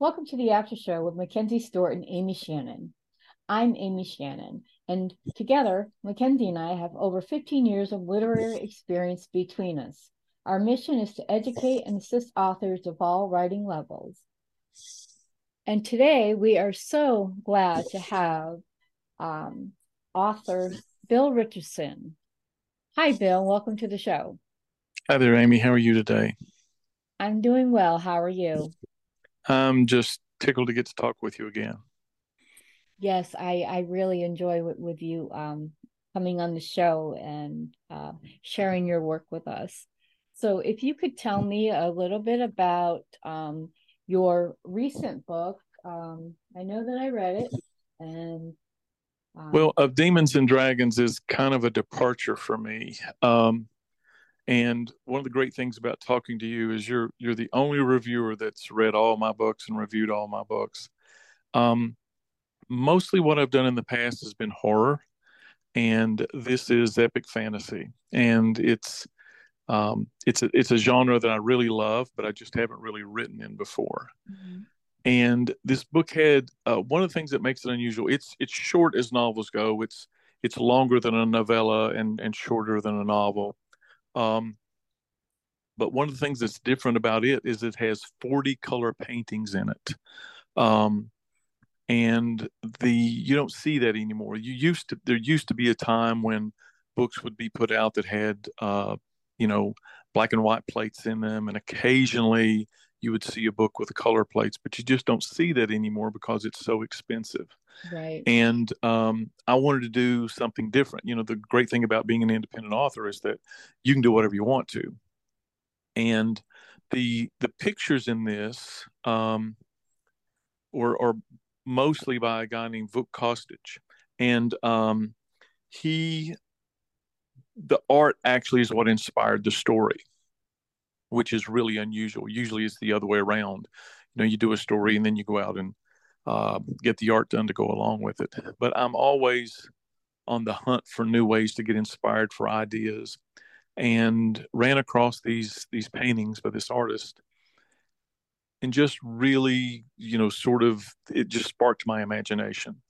Welcome to the After Show with Mackenzie Stewart and Amy Shannon. I'm Amy Shannon, and together, Mackenzie and I have over 15 years of literary experience between us. Our mission is to educate and assist authors of all writing levels. And today, we are so glad to have um, author Bil Richardson. Hi, Bil. Welcome to the show. Hi there, Amy. How are you today? I'm doing well. How are you? I'm just tickled to get to talk with you again. Yes, I, I really enjoy with, with you um, coming on the show and uh, sharing your work with us. So, if you could tell me a little bit about um, your recent book, um, I know that I read it, and um, well, of Demons and Dragons is kind of a departure for me. Um, and one of the great things about talking to you is you're you're the only reviewer that's read all my books and reviewed all my books. Um, mostly what I've done in the past has been horror, and this is epic fantasy, and it's um, it's a it's a genre that I really love, but I just haven't really written in before. Mm-hmm. And this book had uh, one of the things that makes it unusual. It's it's short as novels go. It's it's longer than a novella and and shorter than a novel. Um, but one of the things that's different about it is it has 40 color paintings in it. Um, and the you don't see that anymore. You used to there used to be a time when books would be put out that had uh, you know black and white plates in them, and occasionally you would see a book with color plates, but you just don't see that anymore because it's so expensive. Right. And um, I wanted to do something different. You know, the great thing about being an independent author is that you can do whatever you want to. And the the pictures in this um, were are mostly by a guy named Vuk Kostic, and um, he the art actually is what inspired the story which is really unusual. Usually it's the other way around. You know, you do a story and then you go out and uh, get the art done to go along with it. But I'm always on the hunt for new ways to get inspired for ideas. And ran across these these paintings by this artist and just really you know sort of it just sparked my imagination.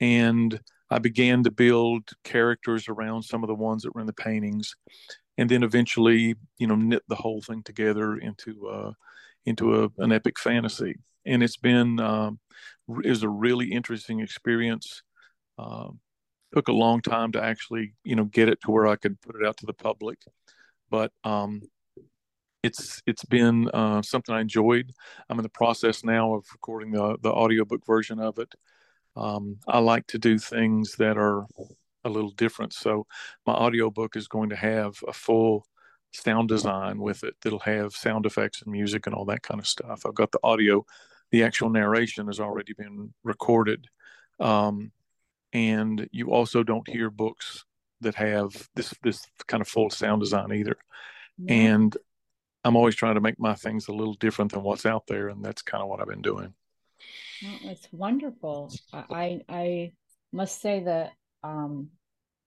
And i began to build characters around some of the ones that were in the paintings and then eventually you know knit the whole thing together into uh, into a, an epic fantasy and it's been um, is a really interesting experience uh, took a long time to actually you know get it to where I could put it out to the public but um, it's it's been uh, something I enjoyed I'm in the process now of recording the the audiobook version of it um, I like to do things that are a little different. So my audiobook is going to have a full sound design with it that'll have sound effects and music and all that kind of stuff. I've got the audio, the actual narration has already been recorded. Um, and you also don't hear books that have this this kind of full sound design either. Yeah. And I'm always trying to make my things a little different than what's out there, and that's kind of what I've been doing. Well, it's wonderful. I I must say that um,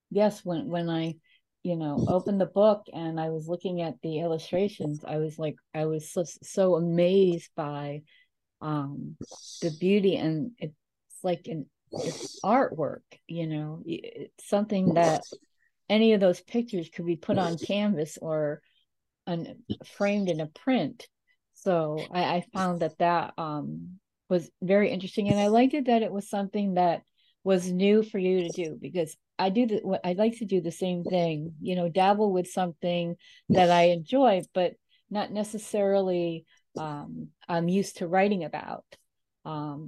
yes, when when I, you know, opened the book and I was looking at the illustrations, I was like, I was so, so amazed by um, the beauty and it's like an it's artwork. You know, it's something that any of those pictures could be put on canvas or un, framed in a print. So I, I found that that um, was very interesting, and I liked it that it was something that was new for you to do because I do the I like to do the same thing, you know, dabble with something that I enjoy, but not necessarily um, I'm used to writing about. Um,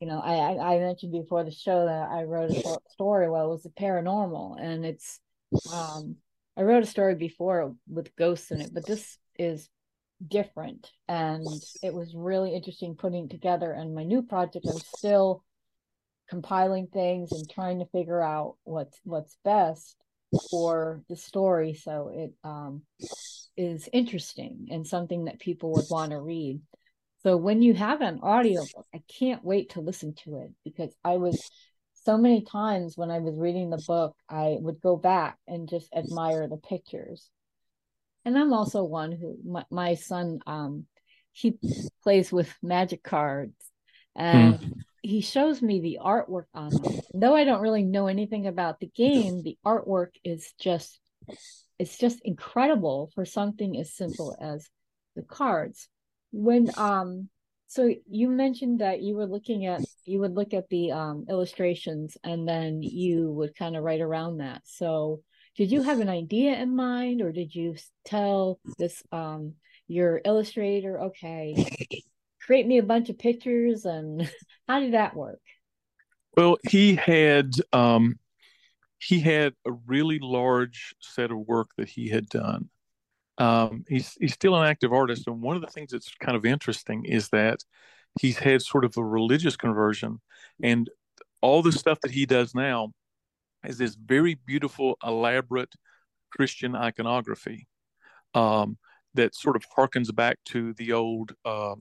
you know, I, I mentioned before the show that I wrote a short story. Well, it was a paranormal, and it's um, I wrote a story before with ghosts in it, but this is different and it was really interesting putting together and my new project i'm still compiling things and trying to figure out what's what's best for the story so it um, is interesting and something that people would want to read. So when you have an audiobook i can't wait to listen to it because i was so many times when i was reading the book i would go back and just admire the pictures. And i'm also one who my, my son um he plays with magic cards and mm he shows me the artwork on them. Though I don't really know anything about the game, the artwork is just it's just incredible for something as simple as the cards. When um so you mentioned that you were looking at you would look at the um illustrations and then you would kind of write around that. So did you have an idea in mind or did you tell this um your illustrator okay create me a bunch of pictures and how did that work? Well he had um he had a really large set of work that he had done um he's he's still an active artist and one of the things that's kind of interesting is that he's had sort of a religious conversion and all the stuff that he does now is this very beautiful elaborate christian iconography um, that sort of harkens back to the old uh,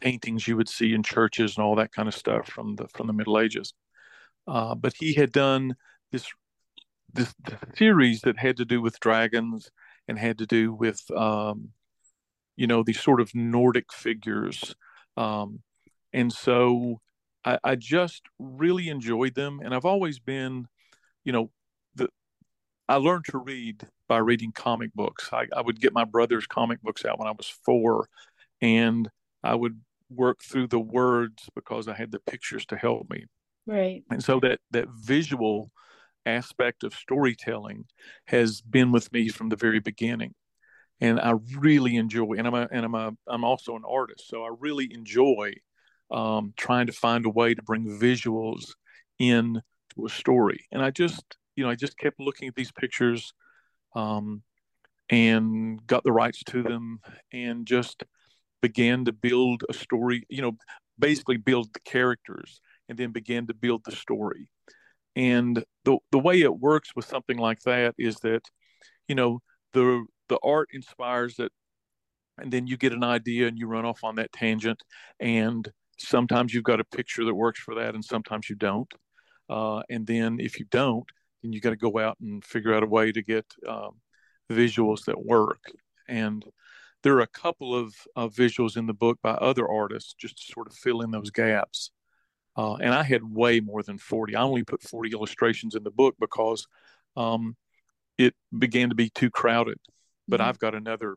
paintings you would see in churches and all that kind of stuff from the from the Middle Ages. Uh, but he had done this this theories that had to do with dragons and had to do with um, you know these sort of Nordic figures, um, and so I, I just really enjoyed them. And I've always been, you know, the I learned to read by reading comic books. I, I would get my brother's comic books out when I was four, and I would work through the words because I had the pictures to help me. Right. And so that that visual aspect of storytelling has been with me from the very beginning. And I really enjoy and I'm a and I'm a I'm also an artist. So I really enjoy um, trying to find a way to bring visuals in to a story. And I just, you know, I just kept looking at these pictures um, and got the rights to them and just began to build a story, you know, basically build the characters and then began to build the story. And the the way it works with something like that is that, you know, the the art inspires it and then you get an idea and you run off on that tangent and sometimes you've got a picture that works for that and sometimes you don't uh, and then if you don't then you got to go out and figure out a way to get um, visuals that work and there are a couple of uh, visuals in the book by other artists just to sort of fill in those gaps. Uh, and I had way more than 40. I only put 40 illustrations in the book because um, it began to be too crowded. But mm-hmm. I've got another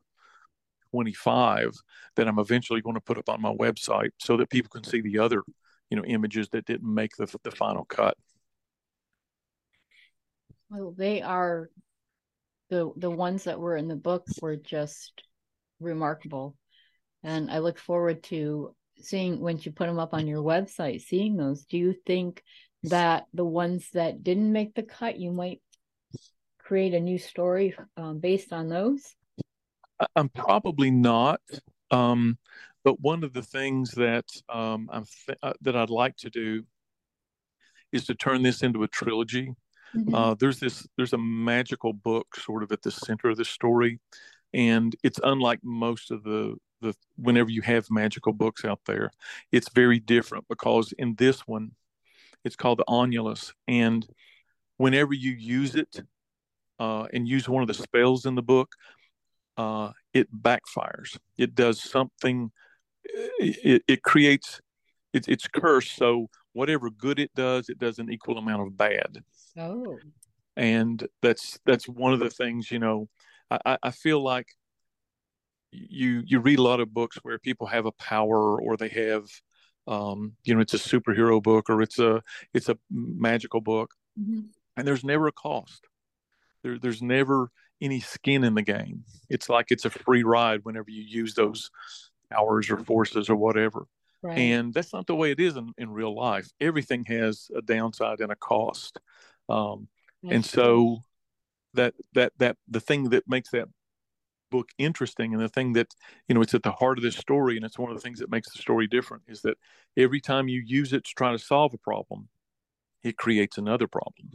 25 that I'm eventually going to put up on my website so that people can see the other, you know, images that didn't make the, the final cut. Well, they are the the ones that were in the book were just remarkable. And I look forward to seeing once you put them up on your website, seeing those. Do you think that the ones that didn't make the cut, you might create a new story um, based on those? I'm probably not. Um, but one of the things that um, I'm th- uh, that I'd like to do is to turn this into a trilogy. Mm-hmm. Uh, there's this there's a magical book sort of at the center of the story and it's unlike most of the the whenever you have magical books out there it's very different because in this one it's called the Onulus and whenever you use it uh, and use one of the spells in the book uh, it backfires. It does something it, it creates it, it's cursed. So whatever good it does it does an equal amount of bad. Oh. And that's that's one of the things you know I, I feel like you you read a lot of books where people have a power or they have um, you know it's a superhero book or it's a it's a magical book. Mm-hmm. and there's never a cost. There, there's never any skin in the game. It's like it's a free ride whenever you use those powers or forces or whatever. Right. and that's not the way it is in, in real life. Everything has a downside and a cost. Um, and so that that that the thing that makes that book interesting and the thing that you know it's at the heart of this story and it's one of the things that makes the story different is that every time you use it to try to solve a problem it creates another problem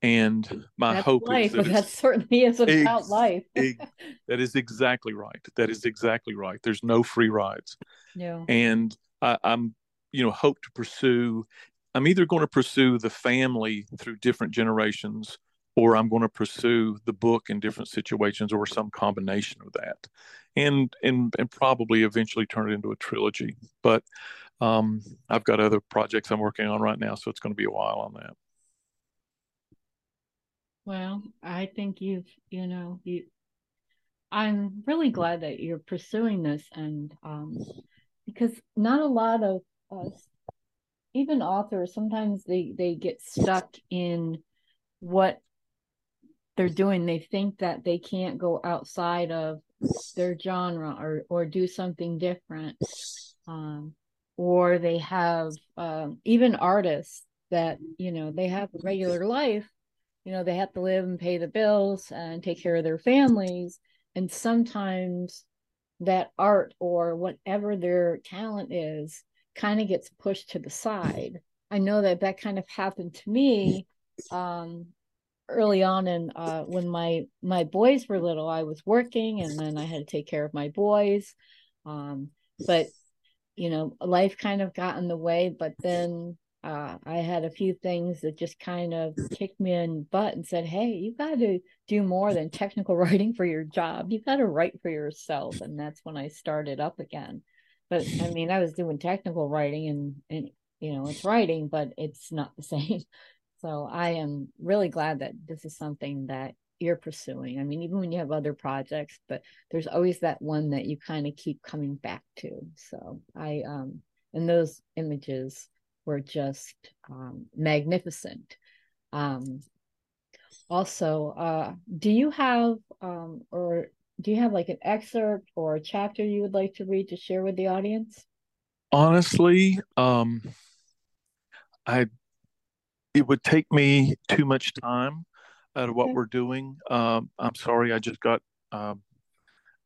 and my That's hope life, is that, that certainly is about Ex- life. ex- that is exactly right that is exactly right there's no free rides no. and I, i'm you know hope to pursue i'm either going to pursue the family through different generations or i'm going to pursue the book in different situations or some combination of that and and and probably eventually turn it into a trilogy. But um, i've got other projects i'm working on right now so it's going to be a while on that. Well, I think you've, you know, you I'm really glad that you're pursuing this and um because not a lot of us even authors sometimes they they get stuck in what they're doing they think that they can't go outside of their genre or or do something different um or they have um even artists that you know they have a regular life you know they have to live and pay the bills and take care of their families. And sometimes that art or whatever their talent is kind of gets pushed to the side. I know that that kind of happened to me um early on and uh when my my boys were little i was working and then i had to take care of my boys um but you know life kind of got in the way but then uh, I had a few things that just kind of kicked me in butt and said, "Hey, you got to do more than technical writing for your job. You got to write for yourself." And that's when I started up again. But I mean, I was doing technical writing, and and you know, it's writing, but it's not the same. So I am really glad that this is something that you're pursuing. I mean, even when you have other projects, but there's always that one that you kind of keep coming back to. So I um and those images were just um, magnificent. Um, also, uh, do you have um, or do you have like an excerpt or a chapter you would like to read to share with the audience? honestly um i it would take me too much time out of what we're doing. Um i'm sorry i just got um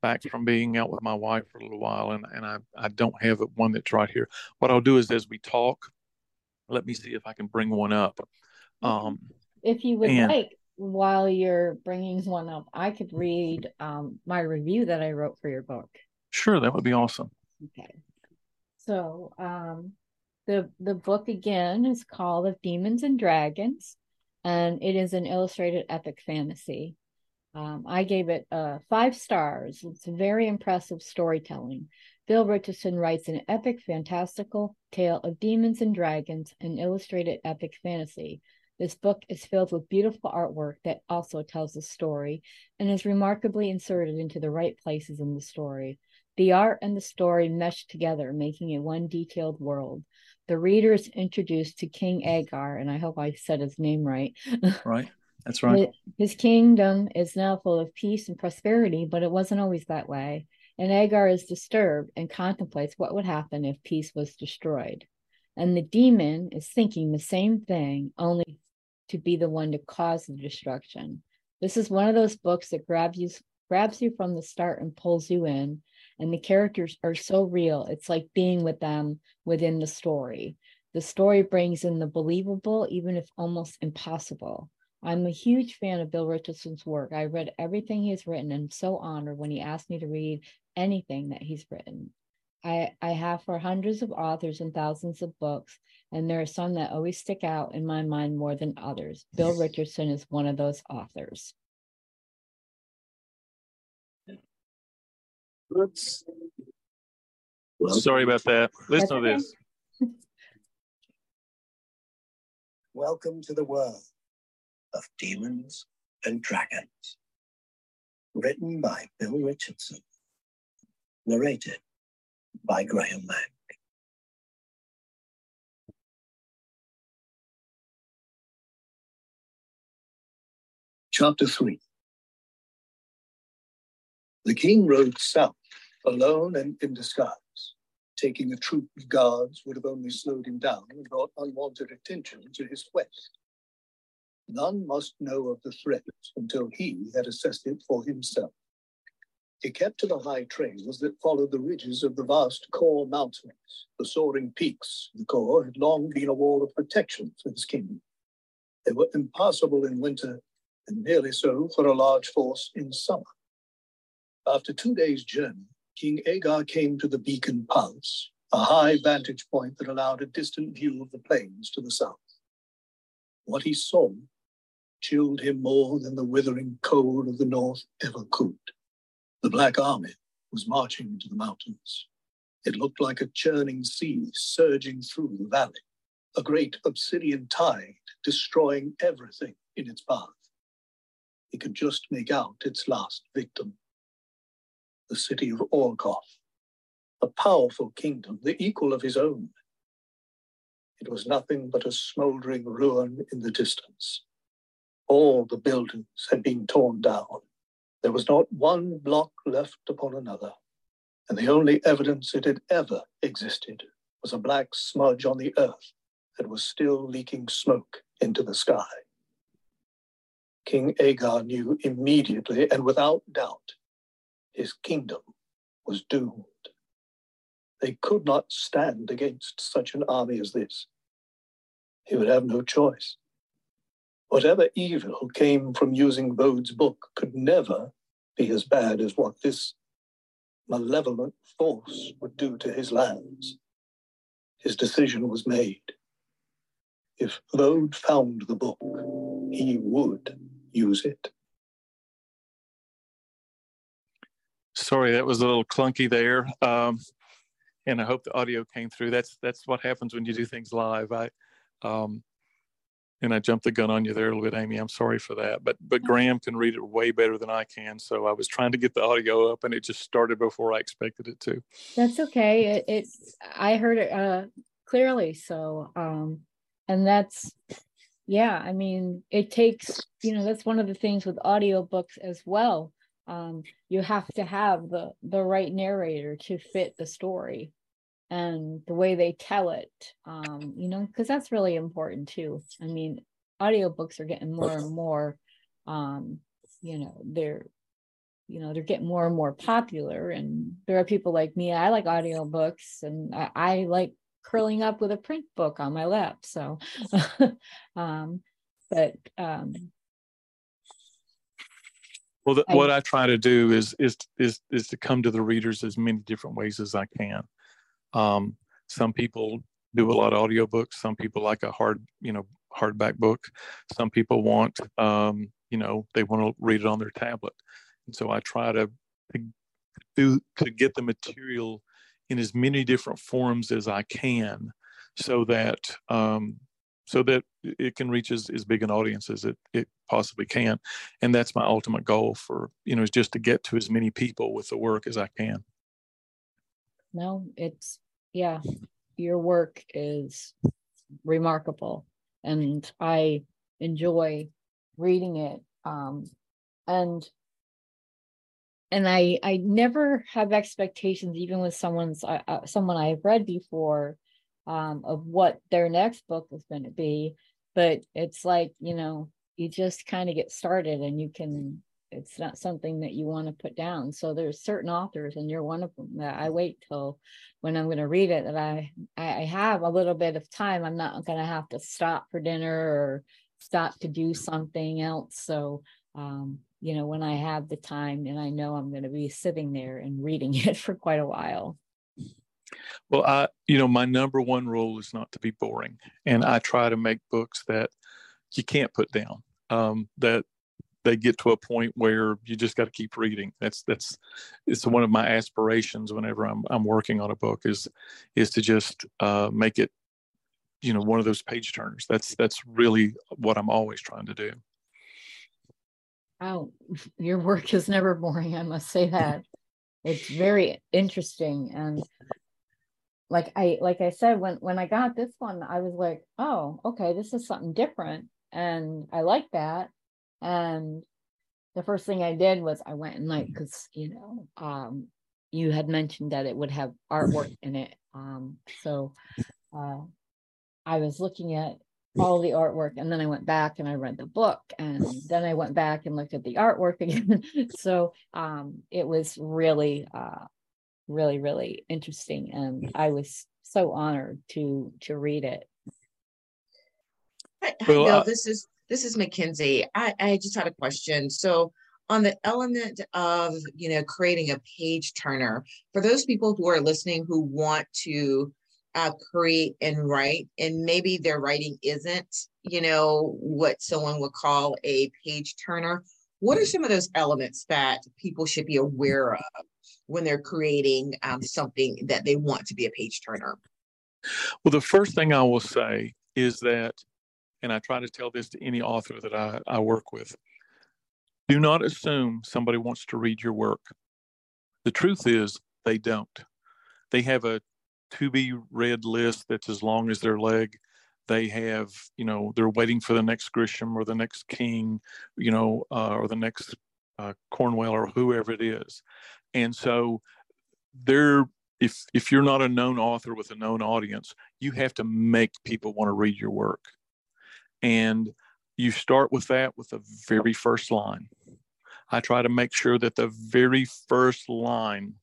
back from being out with my wife for a little while and and i i don't have one that's right here. What i'll do is as we talk let me see if i can bring one up. Um If you would And- like, while you're bringing one up, I could read um, my review that I wrote for your book. sure that would be awesome. Okay. So, um, the the book again is called Of Demons and Dragons, and it is an illustrated epic fantasy. Um, I gave it uh, five stars. It's very impressive storytelling. Bil Richardson writes an epic, fantastical tale of demons and dragons, an illustrated epic fantasy. This book is filled with beautiful artwork that also tells the story and is remarkably inserted into the right places in the story. The art and the story mesh together, making it one detailed world. The reader is introduced to King Agar, and I hope I said his name right. right that's right His kingdom is now full of peace and prosperity, but it wasn't always that way. And Agar is disturbed and contemplates what would happen if peace was destroyed. And the demon is thinking the same thing, only to be the one to cause the destruction. This is one of those books that grabs you grabs you from the start and pulls you in. And the characters are so real. It's like being with them within the story. The story brings in the believable, even if almost impossible. I'm a huge fan of Bil Richardson's work. I read everything he's written and I'm so honored when he asked me to read anything that he's written. I, I have for hundreds of authors and thousands of books, and there are some that always stick out in my mind more than others. Bil Richardson is one of those authors. Oops. Well, sorry about that listen to this welcome to the world of demons and dragons. Written by Bil Richardson. Narrated by Graham Mack. Chapter 3 The king rode south, alone and in disguise. Taking a troop of guards would have only slowed him down and brought unwanted attention to his quest. None must know of the threat until he had assessed it for himself. He kept to the high trails that followed the ridges of the vast Kor Mountains. The soaring peaks of the Kor had long been a wall of protection for his kingdom. They were impassable in winter and nearly so for a large force in summer. After two days' journey, King Agar came to the Beacon Pass, a high vantage point that allowed a distant view of the plains to the south. What he saw chilled him more than the withering cold of the north ever could. The Black Army was marching into the mountains. It looked like a churning sea surging through the valley, a great obsidian tide destroying everything in its path. He could just make out its last victim. The city of Orgoth, a powerful kingdom, the equal of his own. It was nothing but a smoldering ruin in the distance. All the buildings had been torn down, there was not one block left upon another, and the only evidence it had ever existed was a black smudge on the earth that was still leaking smoke into the sky. King Agar knew immediately and without doubt his kingdom was doomed. They could not stand against such an army as this. He would have no choice. Whatever evil came from using Vode's book could never be as bad as what this malevolent force would do to his lands. His decision was made. If Vode found the book, he would use it. Sorry, that was a little clunky there. Um, and I hope the audio came through. That's that's what happens when you do things live. I um, and I jumped the gun on you there a little bit, Amy. I'm sorry for that, but but Graham can read it way better than I can. So I was trying to get the audio up, and it just started before I expected it to. That's okay. It, it I heard it uh, clearly. So, um, and that's yeah. I mean, it takes you know that's one of the things with audiobooks as well. Um, you have to have the the right narrator to fit the story and the way they tell it um you know because that's really important too. I mean audiobooks are getting more and more um you know they're you know they're getting more and more popular and there are people like me i like audiobooks and i, I like curling up with a print book on my lap so um but um well the, what i try to do is is is is to come to the readers as many different ways as i can um, some people do a lot of audiobooks. Some people like a hard, you know, hardback book. Some people want, um, you know, they want to read it on their tablet. And so I try to, to do to get the material in as many different forms as I can, so that um, so that it can reach as, as big an audience as it, it possibly can. And that's my ultimate goal for, you know, is just to get to as many people with the work as I can no, it's yeah, your work is remarkable and I enjoy reading it. Um, and and I I never have expectations, even with someone's uh, uh someone I've read before, um, of what their next book is going to be. But it's like you know, you just kind of get started, and you can it's not something that you want to put down. So there's certain authors, and you're one of them that I wait till when I'm going to read it that I I have a little bit of time. I'm not going to have to stop for dinner or stop to do something else. So um, you know, when I have the time and I know I'm going to be sitting there and reading it for quite a while. Well, I, you know, my number one rule is not to be boring, and I try to make books that you can't put down. Um, that they get to a point where you just got to keep reading. That's that's it's one of my aspirations whenever I'm I'm working on a book is is to just uh, make it you know one of those page turners. That's that's really what I'm always trying to do. Oh, your work is never boring. I must say that it's very interesting and like I like I said when when I got this one I was like oh okay this is something different and I like that and the first thing I did was I went and like because you know um, you had mentioned that it would have artwork in it. Um, so uh, I was looking at all the artwork and then I went back and I read the book and then I went back and looked at the artwork again. so um, it was really, uh, really, really interesting, and I was so honored to to read it. Hi, well, uh, this is this is Mackenzie. I, I just had a question. So on the element of you know creating a page turner for those people who are listening who want to uh, create and write and maybe their writing isn't you know what someone would call a page turner what are some of those elements that people should be aware of when they're creating um, something that they want to be a page turner well the first thing i will say is that and i try to tell this to any author that i, I work with do not assume somebody wants to read your work. The truth is, they don't. They have a to be read list that's as long as their leg. They have, you know, they're waiting for the next Grisham or the next King, you know, uh, or the next uh, Cornwell or whoever it is. And so they're if if you're not a known author with a known audience, you have to make people want to read your work. And you start with that with the very first line. I try to make sure that the very first line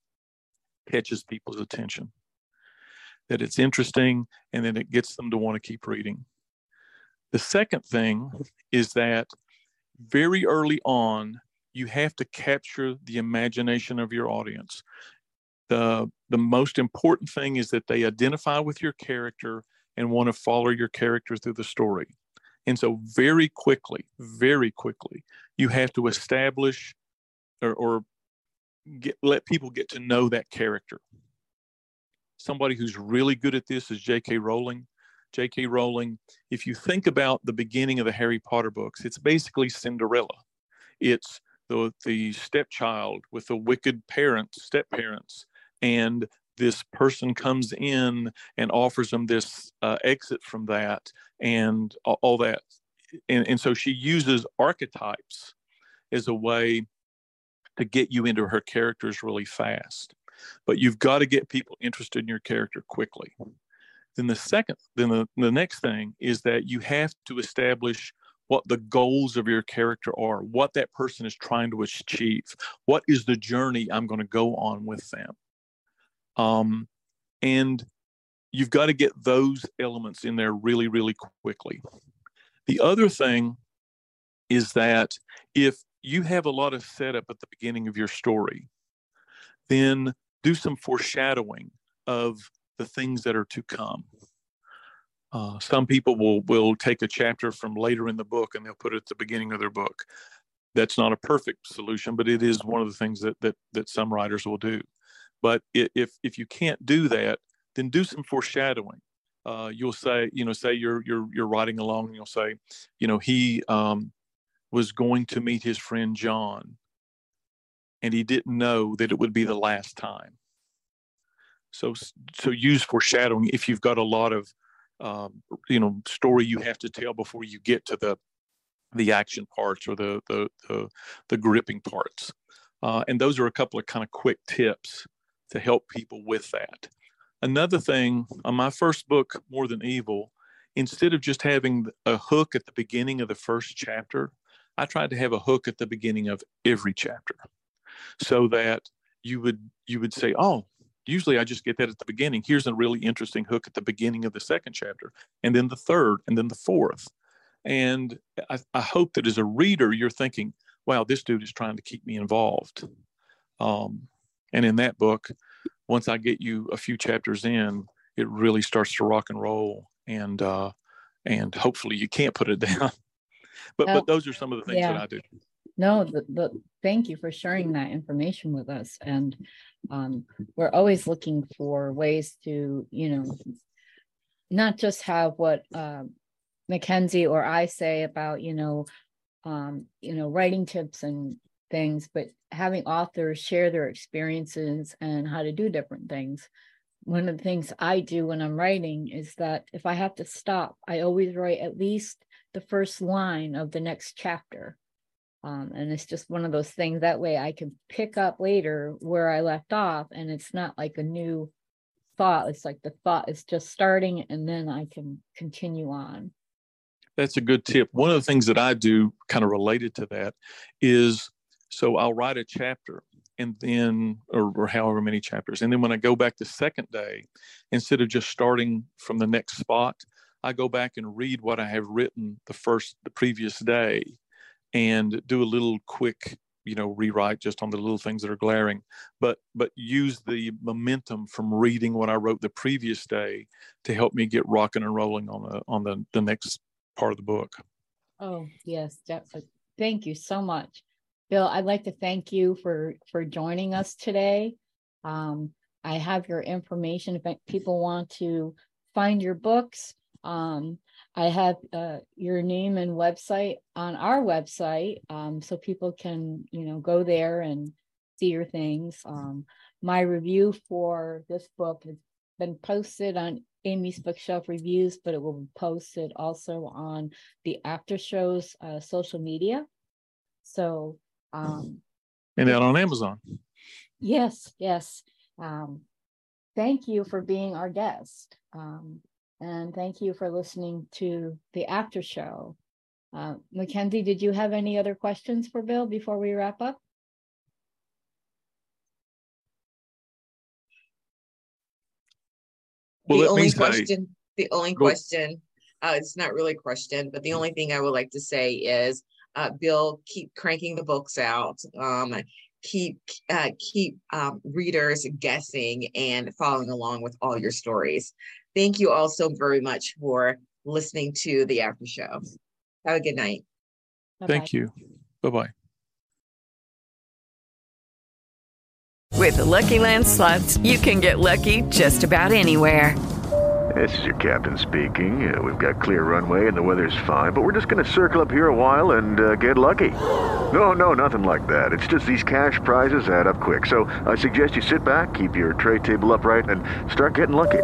catches people's attention, that it's interesting, and then it gets them to want to keep reading. The second thing is that very early on, you have to capture the imagination of your audience. The, the most important thing is that they identify with your character and want to follow your character through the story. And so, very quickly, very quickly, you have to establish or, or get, let people get to know that character. Somebody who's really good at this is J.K. Rowling. J.K. Rowling, if you think about the beginning of the Harry Potter books, it's basically Cinderella. It's the, the stepchild with the wicked parents, step parents, and this person comes in and offers them this uh, exit from that and all, that. And, and so she uses archetypes as a way to get you into her characters really fast. But you've got to get people interested in your character quickly. Then the second, then the, the next thing is that you have to establish what the goals of your character are, what that person is trying to achieve, what is the journey I'm going to go on with them. Um, and you've got to get those elements in there really, really quickly. The other thing is that if you have a lot of setup at the beginning of your story, then do some foreshadowing of the things that are to come. Uh, some people will will take a chapter from later in the book and they'll put it at the beginning of their book. That's not a perfect solution, but it is one of the things that that that some writers will do. But if if you can't do that, then do some foreshadowing. Uh, you'll say, you know, say you're you're you're riding along, and you'll say, you know, he um, was going to meet his friend John, and he didn't know that it would be the last time. So so use foreshadowing if you've got a lot of um, you know story you have to tell before you get to the the action parts or the the the, the gripping parts. Uh, and those are a couple of kind of quick tips to help people with that. Another thing on my first book, More Than Evil, instead of just having a hook at the beginning of the first chapter, I tried to have a hook at the beginning of every chapter so that you would you would say, "Oh, usually I just get that at the beginning. Here's a really interesting hook at the beginning of the second chapter, and then the third, and then the fourth. And I, I hope that as a reader, you're thinking, wow, this dude is trying to keep me involved. Um, and in that book, once I get you a few chapters in, it really starts to rock and roll, and uh, and hopefully you can't put it down. but but those are some of the things yeah. that I do. No, the, the, thank you for sharing that information with us. And um, we're always looking for ways to, you know, not just have what uh, Mackenzie or I say about, you know, um, you know, writing tips and things, but having authors share their experiences and how to do different things. One of the things I do when I'm writing is that if I have to stop, I always write at least the first line of the next chapter. Um, and it's just one of those things that way I can pick up later where I left off, and it's not like a new thought. It's like the thought is just starting, and then I can continue on. That's a good tip. One of the things that I do, kind of related to that, is so I'll write a chapter and then, or, or however many chapters, and then when I go back the second day, instead of just starting from the next spot, I go back and read what I have written the first, the previous day, and do a little quick you know rewrite just on the little things that are glaring. But but use the momentum from reading what i wrote the previous day to help me get rocking and rolling on the on the the next part of the book. Oh yes definitely thank you so much. Bil i'd like to thank you for for joining us today. Um, i have your information if people want to find your books. Um, I have uh, your name and website on our website, um, so people can, you know, go there and see your things. Um, my review for this book has been posted on Amy's Bookshelf Reviews, but it will be posted also on the After Show's uh, social media. So, um, and out on Amazon. Yes, yes. Um, thank you for being our guest. And thank you for listening to the after show. Uh, Mackenzie, did you have any other questions for Bil before we wrap up? Well, the only question, I... the only Go. question, uh, it's not really a question, but the only thing I would like to say is, uh, Bil, keep cranking the books out. Um, keep uh, keep um, readers guessing and following along with all your stories. Thank you all so very much for listening to the after show. Have a good night. Bye-bye. Thank you. Bye bye. With the Lucky Land slots, you can get lucky just about anywhere. This is your captain speaking. Uh, we've got clear runway and the weather's fine, but we're just going to circle up here a while and uh, get lucky. No, no, nothing like that. It's just these cash prizes add up quick. So I suggest you sit back, keep your tray table upright, and start getting lucky.